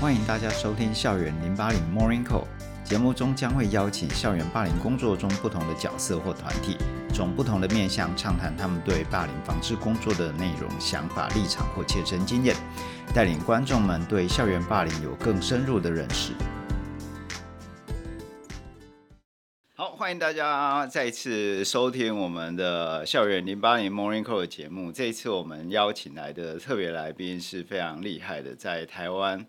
欢迎大家收听《校园零霸凌 Morning Call》节目中将会邀请校园霸凌工作中不同的角色或团体，从不同的面向畅谈他们对霸凌防治工作的内容、想法、立场或切身经验，带领观众们对校园霸凌有更深入的认识。好，欢迎大家再一次收听我们的《校园零霸凌 Morning Call》的节目。这一次我们邀请来的特别来宾是非常厉害的，在台湾。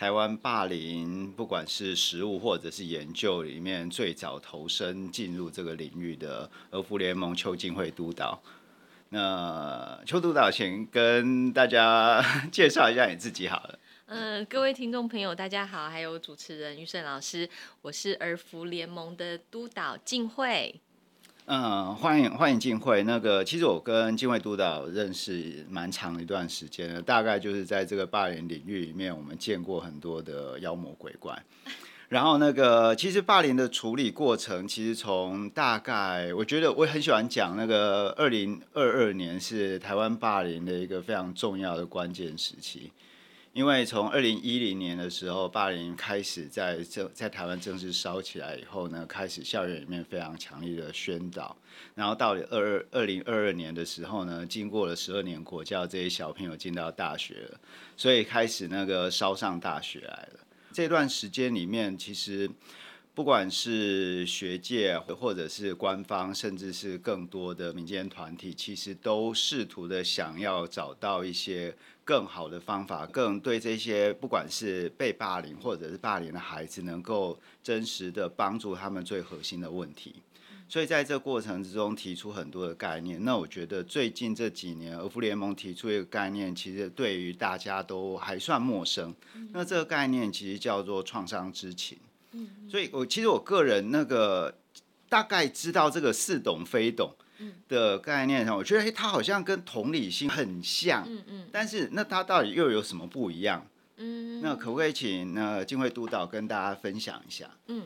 台湾霸凌，不管是实物或者是研究里面，最早投身进入这个领域的儿福联盟邱静慧督导。那邱督导，请跟大家介绍一下你自己好了。嗯、各位听众朋友，大家好，还有主持人玉胜老师，我是儿福联盟的督导静慧。嗯，欢迎欢迎进会。那个，其实我跟静慧督导认识蛮长一段时间了，大概就是在这个霸凌领域里面，我们见过很多的妖魔鬼怪。然后那个，其实霸凌的处理过程，其实从大概，我觉得我很喜欢讲那个二零二二年是台湾霸凌的一个非常重要的关键时期。因为从二零一零年的时候，霸凌开始在正在台湾正式烧起来以后呢，开始校园里面非常强力的宣导，然后到了二二二零二二年的时候呢，经过了十二年国教，这些小朋友进到大学了，所以开始那个烧上大学来了。这段时间里面，其实不管是学界或者是官方，甚至是更多的民间团体，其实都试图的想要找到一些。更好的方法，更对这些不管是被霸凌或者是霸凌的孩子，能够真实的帮助他们最核心的问题。所以在这过程之中提出很多的概念。那我觉得最近这几年，儿福联盟提出一个概念，其实对于大家都还算陌生。那这个概念其实叫做创伤知情。所以我其实我个人那个大概知道这个似懂非懂。的概念上，我觉得哎，它好像跟同理心很像，嗯嗯，但是那它到底又有什么不一样？嗯，那可不可以请那金惠督导跟大家分享一下？嗯。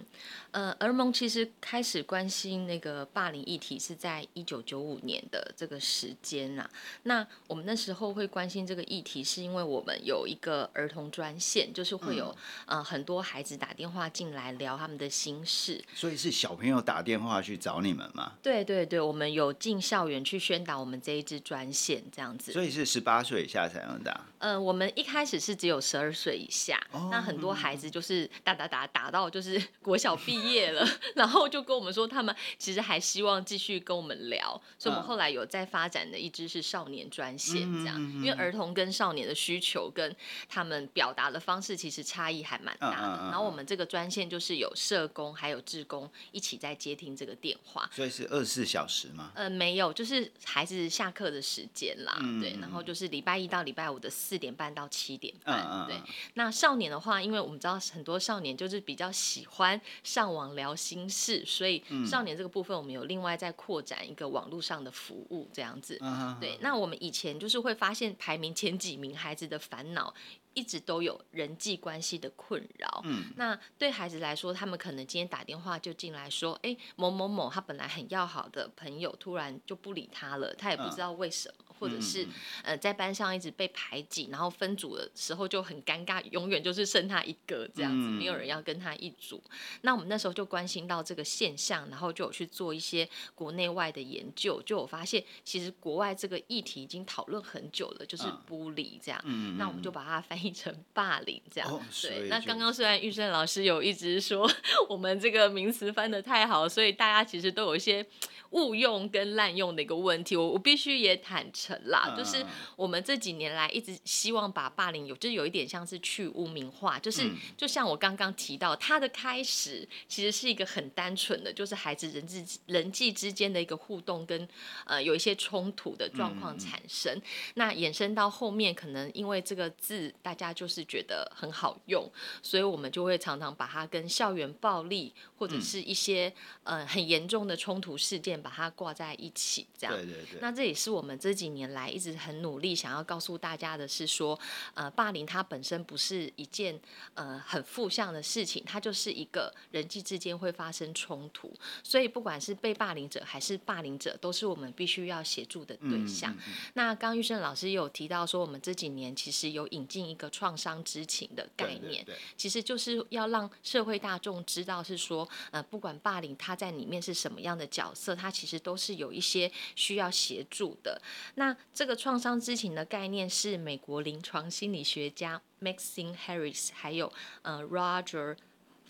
呃，儿盟其实开始关心那个霸凌议题是在一九九五年的这个时间呐、啊。那我们那时候会关心这个议题，是因为我们有一个儿童专线，就是会有、嗯、呃很多孩子打电话进来聊他们的心事。所以是小朋友打电话去找你们吗？对对对，我们有进校园去宣导我们这一支专线这样子。所以是十八岁以下才能打？呃，我们一开始是只有十二岁以下，哦、那很多孩子就是打打打打到就是国小毕业。业了，然后就跟我们说，他们其实还希望继续跟我们聊，所以我们后来有在发展的一支是少年专线，这样，因为儿童跟少年的需求跟他们表达的方式其实差异还蛮大的。然后我们这个专线就是有社工还有志工一起在接听这个电话，所以是二十四小时吗？呃，没有，就是孩子下课的时间啦，对，然后就是礼拜一到礼拜五的四点半到七点半，对。那少年的话，因为我们知道很多少年就是比较喜欢上网聊心事，所以少年这个部分我们有另外在扩展一个网络上的服务，这样子。对，那我们以前就是会发现排名前几名孩子的烦恼，一直都有人际关系的困扰。嗯，那对孩子来说，他们可能今天打电话就进来说，哎，某某某他本来很要好的朋友突然就不理他了，他也不知道为什么。或者是呃在班上一直被排挤，然后分组的时候就很尴尬，永远就是剩他一个这样子，没有人要跟他一组。那我们那时候就关心到这个现象，然后就有去做一些国内外的研究，就有发现其实国外这个议题已经讨论很久了，就是 bully 这样。嗯那我们就把它翻译成霸凌这样。对。那刚刚虽然玉胜老师有一直说我们这个名词翻的太好，所以大家其实都有一些误用跟滥用的一个问题，我我必须也坦诚。啦，就是我们这几年来一直希望把霸凌有，就是有一点像是去污名化，就是就像我刚刚提到，它的开始其实是一个很单纯的，就是孩子人际人际之间的一个互动跟呃有一些冲突的状况产生，那衍生到后面可能因为这个字大家就是觉得很好用，所以我们就会常常把它跟校园暴力或者是一些呃很严重的冲突事件把它挂在一起，这样。对对对。那这也是我们这几年来一直很努力想要告诉大家的是说，呃，霸凌它本身不是一件呃很负向的事情，它就是一个人际之间会发生冲突，所以不管是被霸凌者还是霸凌者，都是我们必须要协助的对象。嗯嗯嗯、那刚玉胜老师有提到说，我们这几年其实有引进一个创伤知情的概念，其实就是要让社会大众知道是说，呃，不管霸凌它在里面是什么样的角色，它其实都是有一些需要协助的。那这个创伤知情的概念是美国临床心理学家 Maxine Harris 还有呃 Roger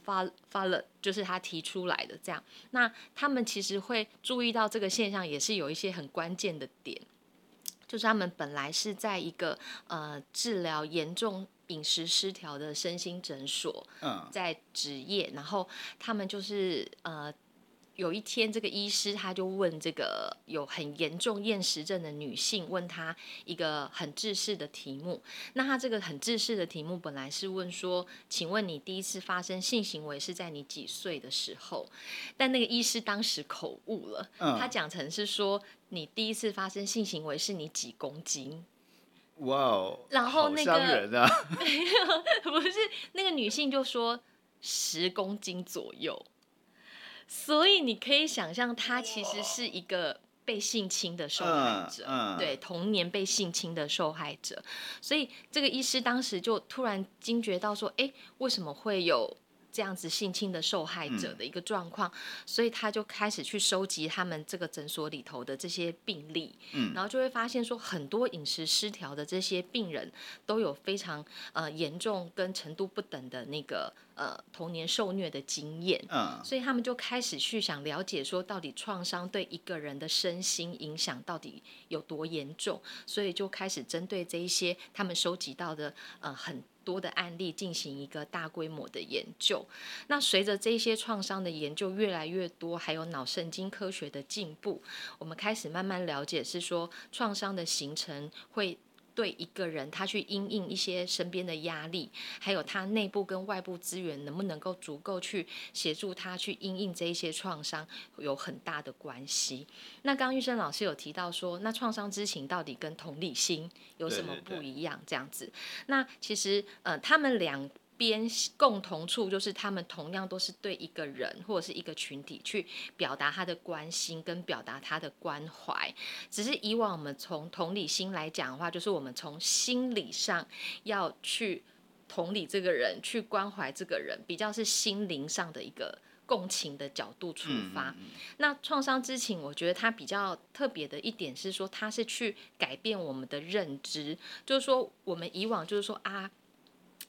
Fowler 就是他提出来的。这样，那他们其实会注意到这个现象，也是有一些很关键的点，就是他们本来是在一个呃治疗严重饮食失调的身心诊所，在职业，然后他们就是呃。有一天，这个医师他就问这个有很严重厌食症的女性，问她一个很制式的题目。那他这个很制式的题目本来是问说：“请问你第一次发生性行为是在你几岁的时候？”但那个医师当时口误了，他讲成是说：“你第一次发生性行为是你几公斤？”哇哦！然后那个人啊，没有，不是那个女性就说十公斤左右。所以你可以想象，他其实是一个被性侵的受害者，嗯嗯、对，童年被性侵的受害者。所以这个医师当时就突然惊觉到说：“哎，为什么会有？”这样子性侵的受害者的一个状况，嗯、所以他就开始去收集他们这个诊所里头的这些病例，嗯、然后就会发现说，很多饮食失调的这些病人都有非常呃严重跟程度不等的那个呃童年受虐的经验，嗯、所以他们就开始去想了解说，到底创伤对一个人的身心影响到底有多严重，所以就开始针对这一些他们收集到的呃很。多的案例进行一个大规模的研究。那随着这些创伤的研究越来越多，还有脑神经科学的进步，我们开始慢慢了解，是说创伤的形成会。对一个人，他去因应一些身边的压力，还有他内部跟外部资源能不能够足够去协助他去因应这一些创伤，有很大的关系。那刚玉生老师有提到说，那创伤知情到底跟同理心有什么不一样？这样子，那其实呃，他们两。边共同处就是他们同样都是对一个人或者是一个群体去表达他的关心跟表达他的关怀，只是以往我们从同理心来讲的话，就是我们从心理上要去同理这个人，去关怀这个人，比较是心灵上的一个共情的角度出发。那创伤之情，我觉得它比较特别的一点是说，它是去改变我们的认知，就是说我们以往就是说啊。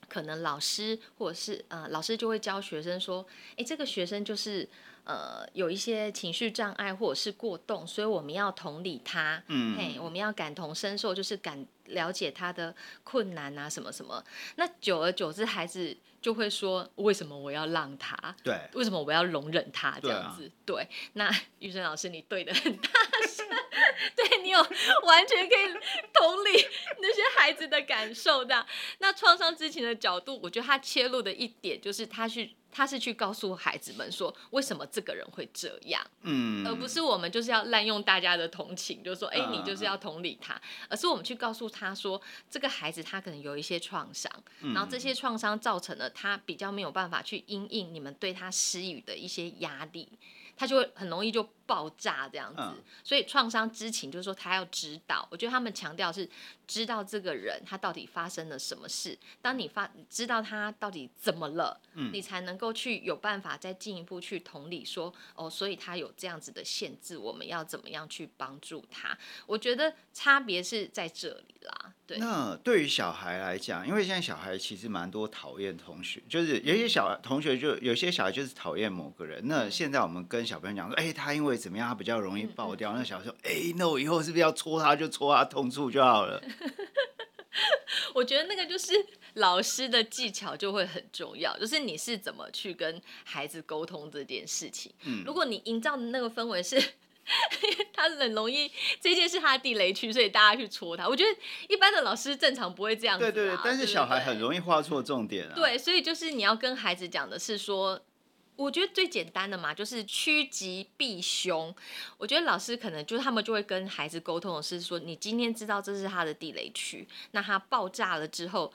可能老师或者是呃老师就会教学生说，哎，这个学生就是呃有一些情绪障碍或者是过动，所以我们要同理他，嗯，嘿，我们要感同身受，就是感了解他的困难啊什么什么。那久而久之，孩子就会说，为什么我要让他？对，为什么我要容忍他这样子？对，啊、对，那玉珍老师你对的很大声。对，你有完全可以同理那些孩子的感受的。那创伤知情的角度，我觉得他切入的一点就是他去，他是去告诉孩子们说，为什么这个人会这样，嗯，而不是我们就是要滥用大家的同情，就是说，哎，你就是要同理他，而是我们去告诉他说，这个孩子他可能有一些创伤，然后这些创伤造成了他比较没有办法去因应你们对他施予的一些压力。他就会很容易就爆炸这样子，嗯、所以创伤知情就是说他要知道，我觉得他们强调是知道这个人他到底发生了什么事。当你发知道他到底怎么了，嗯、你才能够去有办法再进一步去同理说，哦，所以他有这样子的限制，我们要怎么样去帮助他？我觉得差别是在这里啦。对。那对于小孩来讲，因为现在小孩其实蛮多讨厌同学，就是有些小同学就有些小孩就是讨厌某个人。那现在我们跟小朋友讲说，哎、欸，他因为怎么样，他比较容易爆掉。那小时候，哎、欸，那我以后是不是要戳他，就戳他痛处就好了？我觉得那个就是老师的技巧就会很重要，就是你是怎么去跟孩子沟通这件事情。嗯、如果你营造的那个氛围是。他很容易，这件事他的地雷区，所以大家去戳他。我觉得一般的老师正常不会这样子。对对对，但是小孩很容易画错重点啊。对，所以就是你要跟孩子讲的是说，我觉得最简单的嘛，就是趋吉避凶。我觉得老师可能就是他们就会跟孩子沟通的是说，你今天知道这是他的地雷区，那他爆炸了之后，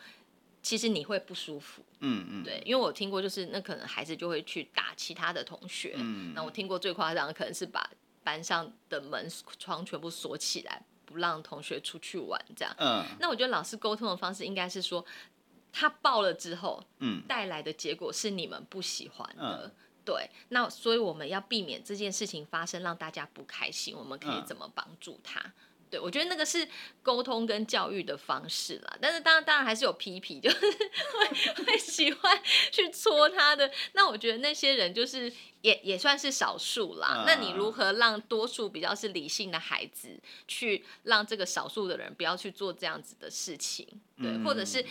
其实你会不舒服。嗯嗯，对，因为我听过，就是那可能孩子就会去打其他的同学。嗯，那我听过最夸张的可能是把班上的门窗全部锁起来，不让同学出去玩这样。嗯，那我觉得老师沟通的方式应该是说。他爆了之后，嗯，带来的结果是你们不喜欢的，嗯、对。那所以我们要避免这件事情发生，让大家不开心。我们可以怎么帮助他？嗯、对，我觉得那个是沟通跟教育的方式啦。但是当然，当然还是有批评，就是 会会喜欢去戳他的。那我觉得那些人就是也也算是少数啦。嗯、那你如何让多数比较是理性的孩子，去让这个少数的人不要去做这样子的事情？对，嗯、或者是。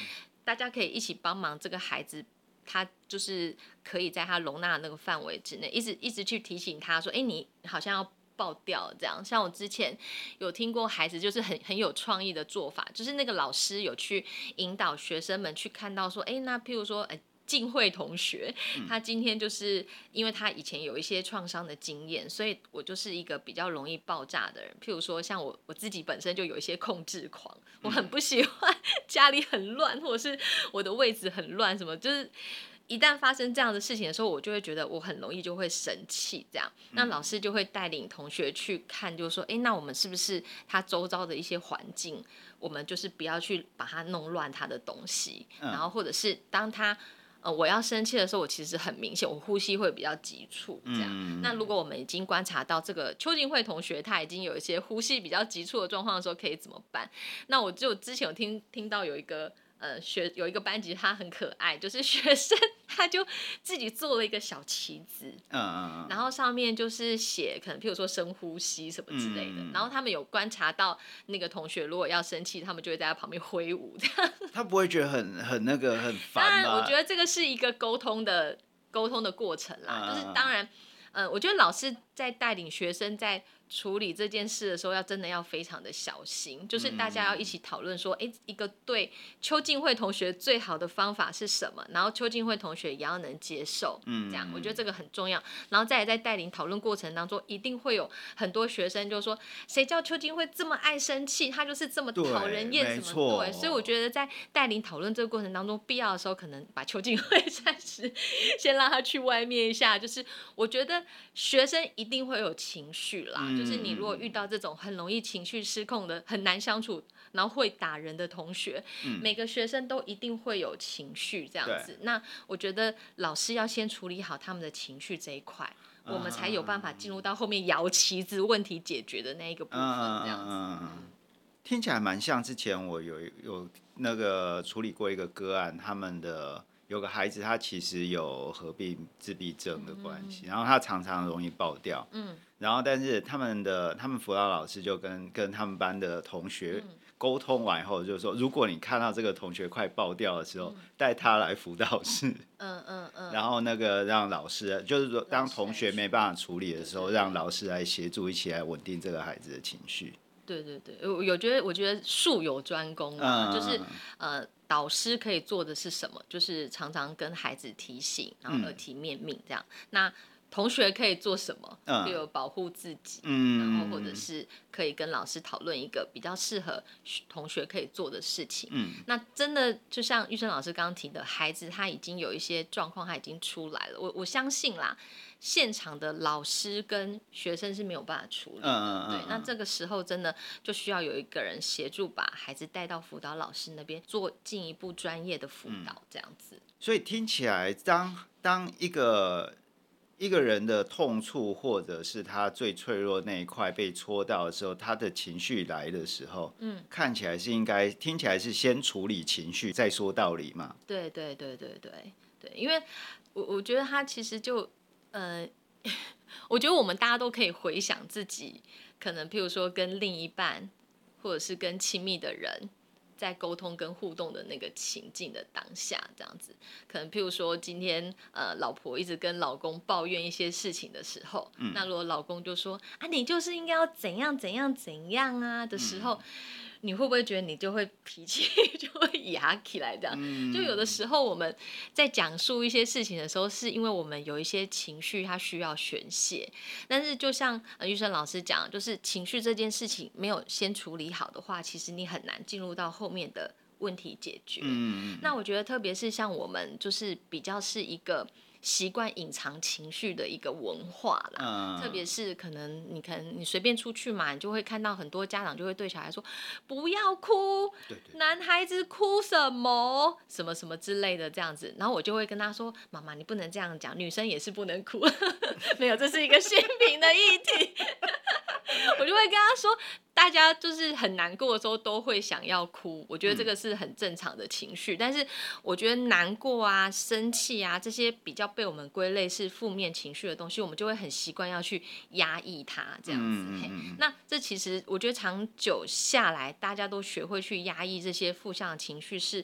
大家可以一起帮忙这个孩子，他就是可以在他容纳的那个范围之内，一直一直去提醒他说：“哎，你好像要爆掉这样。”像我之前有听过孩子就是很很有创意的做法，就是那个老师有去引导学生们去看到说：“哎，那譬如说，哎。”静慧同学，他今天就是因为他以前有一些创伤的经验，所以我就是一个比较容易爆炸的人。譬如说，像我我自己本身就有一些控制狂，我很不喜欢家里很乱，或者是我的位置很乱，什么就是一旦发生这样的事情的时候，我就会觉得我很容易就会生气。这样，那老师就会带领同学去看，就是说，哎，那我们是不是他周遭的一些环境，我们就是不要去把它弄乱他的东西，然后或者是当他。呃，我要生气的时候，我其实很明显，我呼吸会比较急促，这样。嗯、那如果我们已经观察到这个邱静慧同学他已经有一些呼吸比较急促的状况的时候，可以怎么办？那我就之前有听听到有一个。呃，学有一个班级，他很可爱，就是 学生他就自己做了一个小旗子，嗯嗯嗯，然后上面就是写可能譬如说深呼吸什么之类的，嗯、然后他们有观察到那个同学如果要生气，他们就会在他旁边挥舞这样。他不会觉得很很那个很烦吗？当然，我觉得这个是一个沟通的沟通的过程啦，嗯、就是当然，呃，我觉得老师在带领学生在。处理这件事的时候，要真的要非常的小心，就是大家要一起讨论说，哎、嗯，一个对邱静慧同学最好的方法是什么？然后邱静慧同学也要能接受，嗯，这样我觉得这个很重要。然后再来在带领讨论过程当中，一定会有很多学生就说，谁叫邱静慧这么爱生气？她就是这么讨人厌，什么对？所以我觉得在带领讨论这个过程当中，必要的时候可能把邱静慧暂时先让他去外面一下。就是我觉得学生一定会有情绪啦。嗯就是你如果遇到这种很容易情绪失控的、很难相处，然后会打人的同学，嗯、每个学生都一定会有情绪这样子。那我觉得老师要先处理好他们的情绪这一块，嗯、我们才有办法进入到后面摇旗子、问题解决的那一个部分。这样子，嗯嗯、听起来蛮像之前我有有那个处理过一个个案，他们的。有个孩子，他其实有合并自闭症的关系，嗯、然后他常常容易爆掉。嗯，然后但是他们的他们辅导老师就跟跟他们班的同学沟通完以后，就是说，如果你看到这个同学快爆掉的时候，带、嗯、他来辅导室。嗯嗯嗯。然后那个让老师，就是说当同学没办法处理的时候，让老师来协助，一起来稳定这个孩子的情绪。对对对，我有觉得，我觉得术有专攻啊，嗯、就是呃。导师可以做的是什么？就是常常跟孩子提醒，然后耳提面命这样。嗯、那同学可以做什么？比如保护自己，嗯、然后或者是可以跟老师讨论一个比较适合同学可以做的事情。嗯、那真的就像玉生老师刚刚提的，孩子他已经有一些状况，他已经出来了。我我相信啦。现场的老师跟学生是没有办法处理的，嗯嗯、对，那这个时候真的就需要有一个人协助，把孩子带到辅导老师那边做进一步专业的辅导，这样子。嗯、所以听起来，当当一个一个人的痛处或者是他最脆弱那一块被戳到的时候，他的情绪来的时候，嗯，看起来是应该听起来是先处理情绪再说道理嘛？对对对对对对，因为我我觉得他其实就。呃，我觉得我们大家都可以回想自己，可能譬如说跟另一半，或者是跟亲密的人在沟通跟互动的那个情境的当下，这样子，可能譬如说今天呃，老婆一直跟老公抱怨一些事情的时候，嗯、那如果老公就说啊，你就是应该要怎样怎样怎样啊的时候。嗯你会不会觉得你就会脾气 就会压起来？这样，嗯、就有的时候我们在讲述一些事情的时候，是因为我们有一些情绪，它需要宣泄。但是就像玉生老师讲，就是情绪这件事情没有先处理好的话，其实你很难进入到后面的问题解决。嗯、那我觉得，特别是像我们，就是比较是一个。习惯隐藏情绪的一个文化啦，嗯、特别是可能你可能你随便出去嘛，你就会看到很多家长就会对小孩说不要哭，对男孩子哭什么？什么什么之类的这样子，然后我就会跟他说，妈妈你不能这样讲，女生也是不能哭，没有，这是一个性平的议题，我就会跟他说。大家就是很难过的时候都会想要哭，我觉得这个是很正常的情绪。嗯、但是我觉得难过啊、生气啊这些比较被我们归类是负面情绪的东西，我们就会很习惯要去压抑它这样子。嗯嗯、那这其实我觉得长久下来，大家都学会去压抑这些负向的情绪，是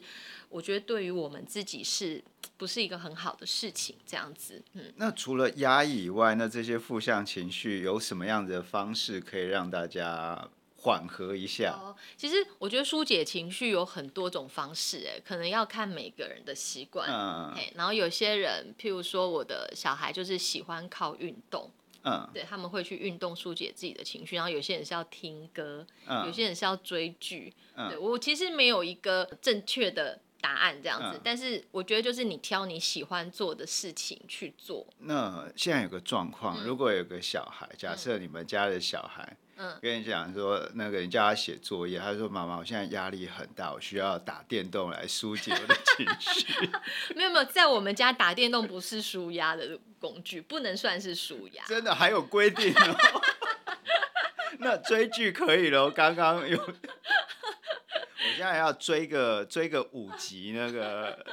我觉得对于我们自己是不是一个很好的事情？这样子。嗯。那除了压抑以外，那这些负向情绪有什么样子的方式可以让大家？缓和一下。哦，其实我觉得疏解情绪有很多种方式，哎，可能要看每个人的习惯。嗯，然后有些人，譬如说我的小孩就是喜欢靠运动，嗯，对，他们会去运动疏解自己的情绪。然后有些人是要听歌，嗯，有些人是要追剧。嗯，对，我其实没有一个正确的答案这样子，嗯，但是我觉得就是你挑你喜欢做的事情去做。那现在有个状况，如果有个小孩，假设你们家的小孩。嗯，跟你讲说，那个人叫他写作业，他说：“妈妈，我现在压力很大，我需要打电动来疏解我的情绪。”没有没有，在我们家打电动不是舒压的工具，不能算是舒压。真的还有规定哦？那追剧可以喽，刚刚有，我现在要追个追个五集那个。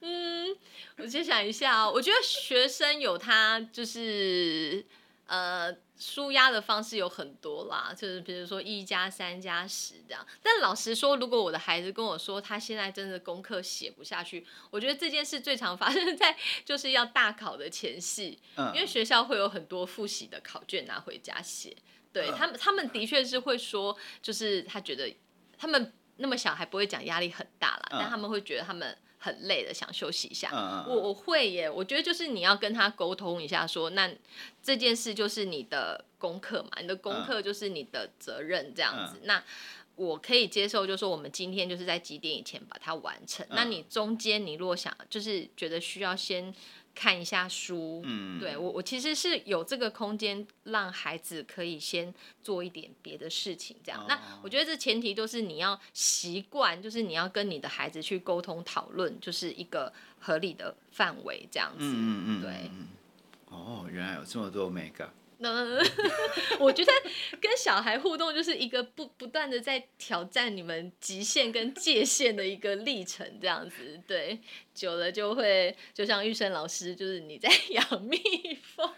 嗯，我先想一下哦，我觉得学生有他就是。呃，舒压的方式有很多啦，就是比如说一加三加十这样。但老实说，如果我的孩子跟我说他现在真的功课写不下去，我觉得这件事最常发生在就是要大考的前夕，嗯，因为学校会有很多复习的考卷拿回家写。对他们，他们的确是会说，就是他觉得他们那么小还不会讲压力很大啦，但他们会觉得他们。很累的，想休息一下。嗯、我我会耶，我觉得就是你要跟他沟通一下说，说那这件事就是你的功课嘛，你的功课就是你的责任这样子。嗯、那我可以接受，就是说我们今天就是在几点以前把它完成。嗯、那你中间你如果想，就是觉得需要先。看一下书，嗯，对我我其实是有这个空间让孩子可以先做一点别的事情，这样。哦、那我觉得这前提都是你要习惯，就是你要跟你的孩子去沟通讨论，就是一个合理的范围这样子。嗯嗯对。哦，原来有这么多美感。嗯，我觉得跟小孩互动就是一个不不断的在挑战你们极限跟界限的一个历程，这样子，对，久了就会就像玉生老师，就是你在 养蜜蜂。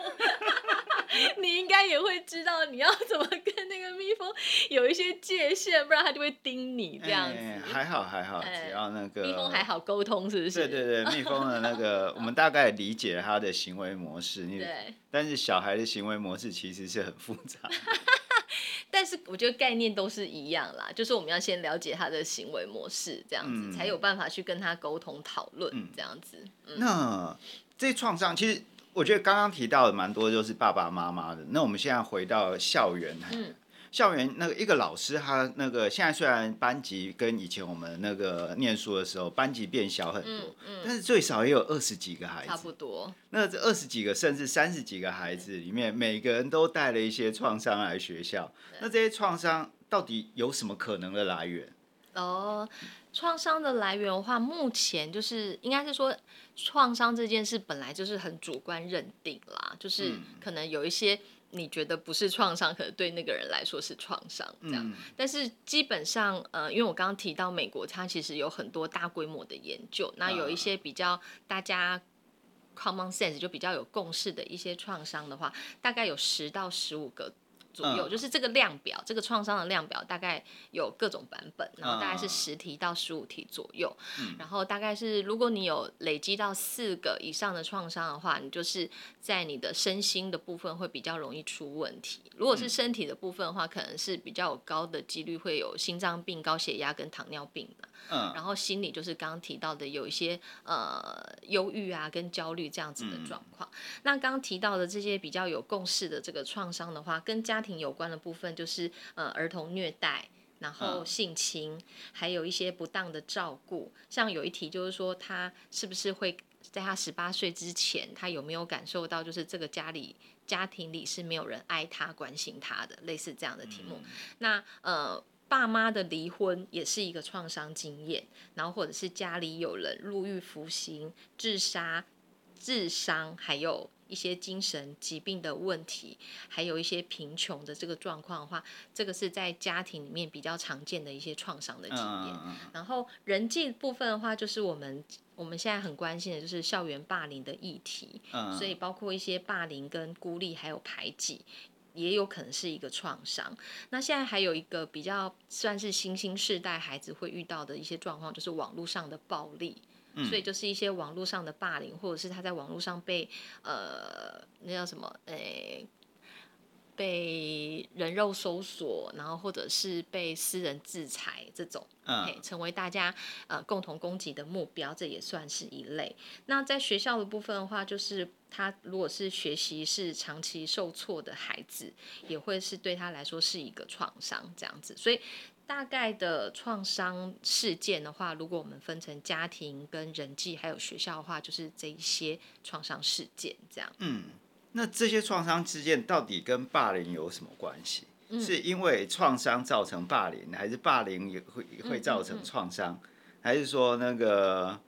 你应该也会知道你要怎么跟那个蜜蜂有一些界限，不然它就会叮你这样子。欸、还好还好，只要那个蜜蜂还好沟通，是不是？对对对，蜜蜂的那个我们大概理解了它的行为模式。对。但是小孩的行为模式其实是很复杂。但是我觉得概念都是一样啦，就是我们要先了解他的行为模式，这样子、嗯、才有办法去跟他沟通讨论，这样子。嗯、那这创伤其实。我觉得刚刚提到的蛮多，就是爸爸妈妈的。那我们现在回到校园，嗯、校园那个一个老师，他那个现在虽然班级跟以前我们那个念书的时候班级变小很多，嗯嗯、但是最少也有二十几个孩子，差不多。那这二十几个甚至三十几个孩子里面，每个人都带了一些创伤来学校。那这些创伤到底有什么可能的来源？哦。创伤的来源的话，目前就是应该是说，创伤这件事本来就是很主观认定啦，就是可能有一些你觉得不是创伤，可能对那个人来说是创伤这样。嗯、但是基本上，呃，因为我刚刚提到美国，它其实有很多大规模的研究，那有一些比较大家 common sense 就比较有共识的一些创伤的话，大概有十到十五个。左右，嗯、就是这个量表，这个创伤的量表大概有各种版本，然后大概是十题到十五题左右，嗯、然后大概是如果你有累积到四个以上的创伤的话，你就是在你的身心的部分会比较容易出问题。如果是身体的部分的话，可能是比较有高的几率会有心脏病、高血压跟糖尿病的。嗯，然后心理就是刚刚提到的有一些呃忧郁啊跟焦虑这样子的状况。嗯、那刚刚提到的这些比较有共识的这个创伤的话，跟家庭有关的部分就是呃儿童虐待，然后性侵，嗯、还有一些不当的照顾。像有一题就是说他是不是会在他十八岁之前，他有没有感受到就是这个家里家庭里是没有人爱他关心他的，类似这样的题目。嗯、那呃。爸妈的离婚也是一个创伤经验，然后或者是家里有人入狱服刑、自杀、自伤，还有一些精神疾病的问题，还有一些贫穷的这个状况的话，这个是在家庭里面比较常见的一些创伤的经验。嗯、然后人际部分的话，就是我们我们现在很关心的就是校园霸凌的议题，嗯、所以包括一些霸凌跟孤立，还有排挤。也有可能是一个创伤。那现在还有一个比较算是新兴世代孩子会遇到的一些状况，就是网络上的暴力。嗯、所以就是一些网络上的霸凌，或者是他在网络上被呃那叫什么诶、欸，被人肉搜索，然后或者是被私人制裁这种，嗯，成为大家呃共同攻击的目标，这也算是一类。那在学校的部分的话，就是。他如果是学习是长期受挫的孩子，也会是对他来说是一个创伤这样子。所以大概的创伤事件的话，如果我们分成家庭跟人际还有学校的话，就是这一些创伤事件这样。嗯，那这些创伤事件到底跟霸凌有什么关系？嗯、是因为创伤造成霸凌，还是霸凌也会会造成创伤？嗯嗯嗯、还是说那个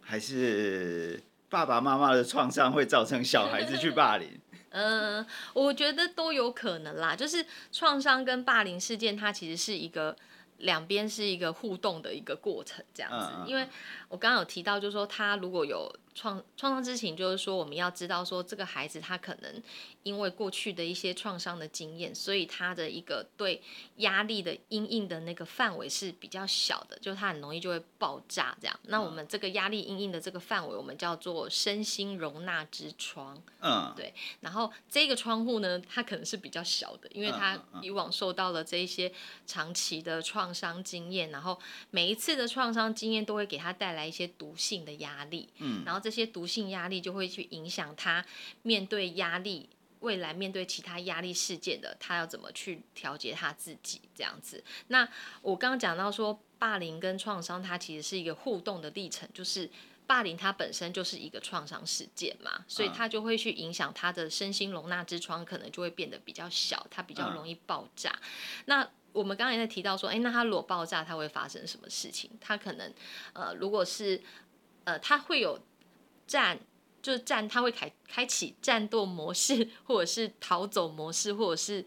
还是？爸爸妈妈的创伤会造成小孩子去霸凌，嗯，我觉得都有可能啦。就是创伤跟霸凌事件，它其实是一个两边是一个互动的一个过程，这样子。因为我刚刚有提到，就是说他如果有。创创伤知情就是说，我们要知道说，这个孩子他可能因为过去的一些创伤的经验，所以他的一个对压力的阴应的那个范围是比较小的，就他很容易就会爆炸这样。那我们这个压力阴应的这个范围，我们叫做身心容纳之窗。嗯，对。然后这个窗户呢，它可能是比较小的，因为他以往受到了这一些长期的创伤经验，然后每一次的创伤经验都会给他带来一些毒性的压力。嗯，然后。这些毒性压力就会去影响他面对压力，未来面对其他压力事件的，他要怎么去调节他自己这样子。那我刚刚讲到说，霸凌跟创伤它其实是一个互动的历程，就是霸凌它本身就是一个创伤事件嘛，所以它就会去影响他的身心容纳之窗，可能就会变得比较小，它比较容易爆炸。那我们刚刚也在提到说，诶，那它如果爆炸，它会发生什么事情？它可能呃，如果是呃，它会有。战就是战，他会开开启战斗模式，或者是逃走模式，或者是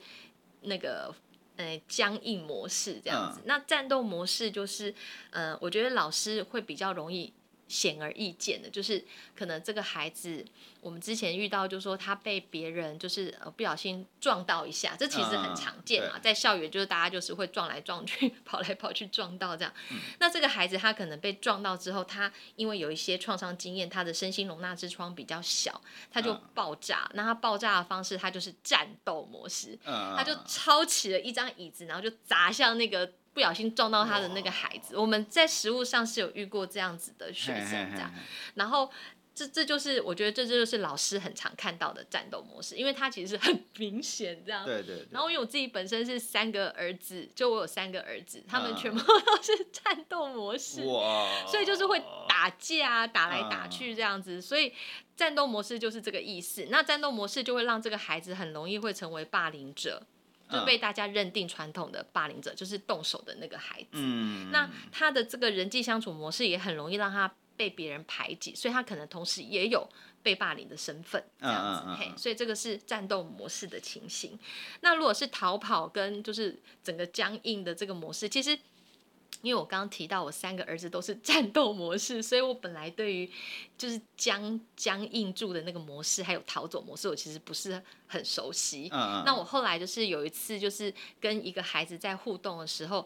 那个呃僵硬模式这样子。嗯、那战斗模式就是，呃，我觉得老师会比较容易。显而易见的，就是可能这个孩子，我们之前遇到，就是说他被别人就是呃不小心撞到一下，这其实很常见嘛，uh, 在校园就是大家就是会撞来撞去，跑来跑去撞到这样。嗯、那这个孩子他可能被撞到之后，他因为有一些创伤经验，他的身心容纳之窗比较小，他就爆炸。Uh, 那他爆炸的方式，他就是战斗模式，uh, 他就抄起了一张椅子，然后就砸向那个。不小心撞到他的那个孩子，我们在实物上是有遇过这样子的学生，这样，然后这这就是我觉得这这就是老师很常看到的战斗模式，因为他其实是很明显这样。对对。然后因为我自己本身是三个儿子，就我有三个儿子，他们全部 都是战斗模式，哇！所以就是会打架啊，打来打去这样子，所以战斗模式就是这个意思。那战斗模式就会让这个孩子很容易会成为霸凌者。就被大家认定传统的霸凌者就是动手的那个孩子，嗯、那他的这个人际相处模式也很容易让他被别人排挤，所以他可能同时也有被霸凌的身份这样子，嘿，所以这个是战斗模式的情形。那如果是逃跑跟就是整个僵硬的这个模式，其实因为我刚刚提到我三个儿子都是 战斗模式，所以我本来对于就是僵僵硬住的那个模式，还有逃走模式，我其实不是很熟悉。嗯嗯。那我后来就是有一次，就是跟一个孩子在互动的时候。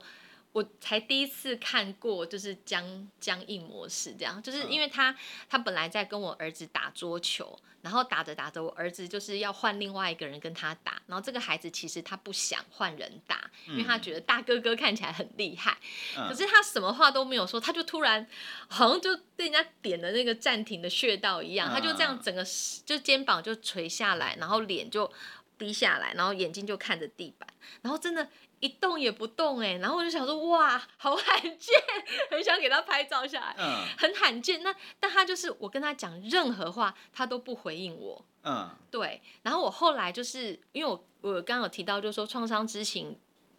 我才第一次看过，就是僵僵硬模式这样，就是因为他他本来在跟我儿子打桌球，然后打着打着，我儿子就是要换另外一个人跟他打，然后这个孩子其实他不想换人打，因为他觉得大哥哥看起来很厉害，可是他什么话都没有说，他就突然好像就被人家点了那个暂停的穴道一样，他就这样整个就肩膀就垂下来，然后脸就低下来，然后眼睛就看着地板，然后真的。一动也不动哎，然后我就想说哇，好罕见，很想给他拍照下来，嗯，很罕见。那但他就是我跟他讲任何话，他都不回应我，嗯，对。然后我后来就是因为我我刚刚有提到，就是说创伤知情，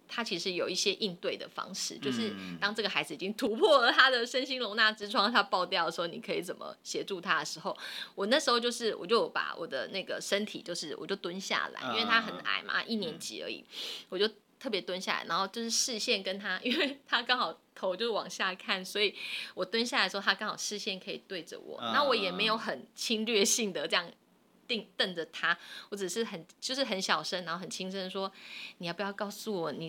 他其实有一些应对的方式，就是当这个孩子已经突破了他的身心容纳之窗，他爆掉的时候，你可以怎么协助他的时候，我那时候就是我就把我的那个身体就是我就蹲下来，因为他很矮嘛，一年级而已，我就。特别蹲下来，然后就是视线跟他，因为他刚好头就是往下看，所以我蹲下来的时候，他刚好视线可以对着我。那、uh, 我也没有很侵略性的这样定瞪着他，我只是很就是很小声，然后很轻声说：“你要不要告诉我你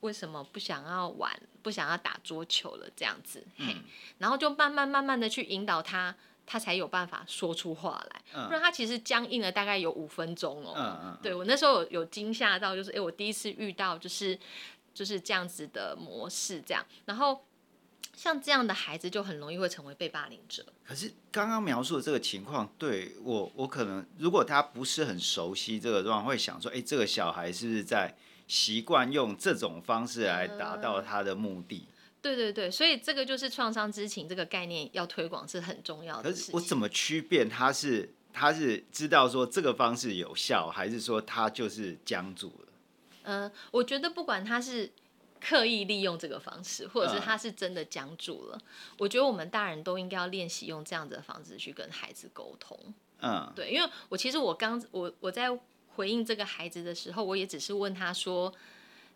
为什么不想要玩，不想要打桌球了？”这样子，嘿，然后就慢慢慢慢的去引导他。他才有办法说出话来，不然他其实僵硬了大概有五分钟哦。嗯嗯。对，我那时候有有惊吓到，就是哎，我第一次遇到就是就是这样子的模式，这样。然后像这样的孩子就很容易会成为被霸凌者。可是刚刚描述的这个情况，对我我可能如果他不是很熟悉这个状况，会想说，哎，这个小孩是不是在习惯用这种方式来达到他的目的？嗯对对对，所以这个就是创伤知情这个概念要推广是很重要的。可是我怎么区辨他是他是知道说这个方式有效，还是说他就是僵住了？嗯、呃，我觉得不管他是刻意利用这个方式，或者是他是真的僵住了，嗯、我觉得我们大人都应该要练习用这样子的方式去跟孩子沟通。嗯，对，因为我其实我刚我我在回应这个孩子的时候，我也只是问他说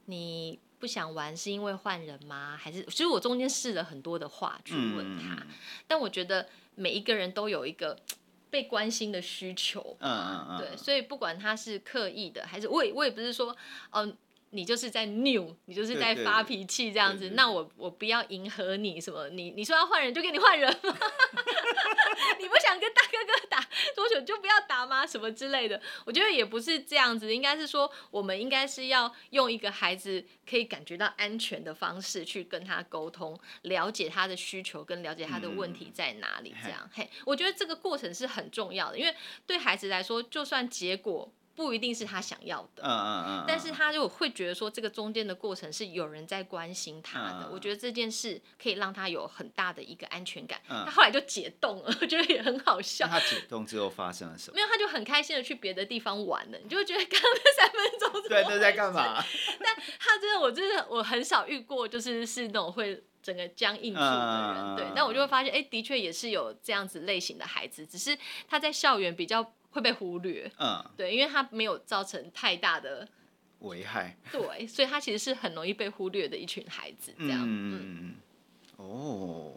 你。不想玩是因为换人吗？还是其实我中间试了很多的话去问他，嗯、但我觉得每一个人都有一个被关心的需求，嗯嗯嗯，对，所以不管他是刻意的还是我也我也不是说，嗯，你就是在拗，你就是在发脾气这样子，对对对，那我我不要迎合你什么，你你说要换人就给你换人。你不想跟大哥哥打多久就不要打吗？什么之类的？我觉得也不是这样子，应该是说我们应该是要用一个孩子可以感觉到安全的方式去跟他沟通，了解他的需求跟了解他的问题在哪里。这样，嗯、嘿，我觉得这个过程是很重要的，因为对孩子来说，就算结果。不一定是他想要的，嗯嗯嗯，但是他就会觉得说，这个中间的过程是有人在关心他的。我觉得这件事可以让他有很大的一个安全感。他后来就解冻了，我觉得也很好笑。他解冻之后发生了什么？没有，他就很开心的去别的地方玩了。你就会觉得刚刚那三分钟，对，都在干嘛？但他真的，我真的我很少遇过，就是是那种会整个僵硬住的人。对，但我就会发现，哎，的确也是有这样子类型的孩子，只是他在校园比较。会被忽略，嗯，对，因为他没有造成太大的危害，对，所以他其实是很容易被忽略的一群孩子，这样，嗯，嗯哦，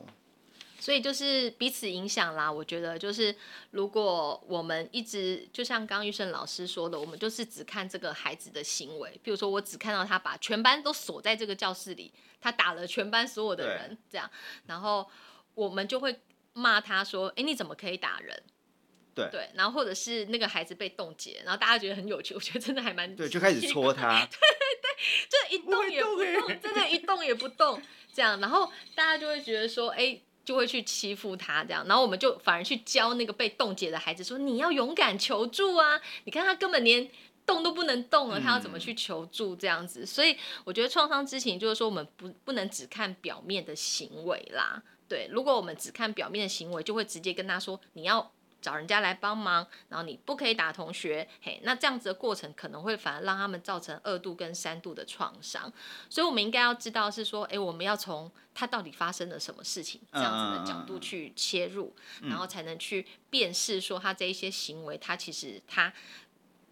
所以就是彼此影响啦。我觉得就是如果我们一直就像刚玉胜老师说的，我们就是只看这个孩子的行为，比如说我只看到他把全班都锁在这个教室里，他打了全班所有的人，这样，然后我们就会骂他说：“哎，你怎么可以打人？”对，对，然后或者是那个孩子被冻结，然后大家觉得很有趣，我觉得真的还蛮对，就开始戳他，对对对，就一动也不动，真的，一动也不动，这样，然后大家就会觉得说，哎，就会去欺负他这样，然后我们就反而去教那个被冻结的孩子说，你要勇敢求助啊，你看他根本连动都不能动了，他要怎么去求助这样子？所以我觉得创伤之情就是说，我们不不能只看表面的行为啦，对，如果我们只看表面的行为，就会直接跟他说，你要。找人家来帮忙，然后你不可以打同学，嘿，那这样子的过程可能会反而让他们造成二度跟三度的创伤，所以我们应该要知道是说，哎，我们要从他到底发生了什么事情这样子的角度去切入，嗯、然后才能去辨识说他这一些行为，他其实他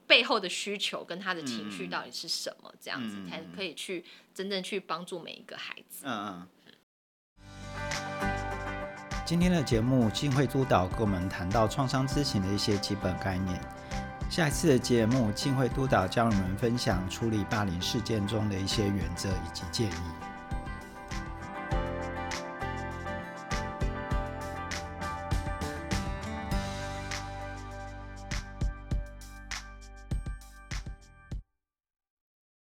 背后的需求跟他的情绪到底是什么，这样子才可以去真正去帮助每一个孩子。嗯嗯。今天的节目，静慧督导跟我们谈到创伤知情的一些基本概念。下一次的节目，静慧督导教我们分享处理霸凌事件中的一些原则以及建议。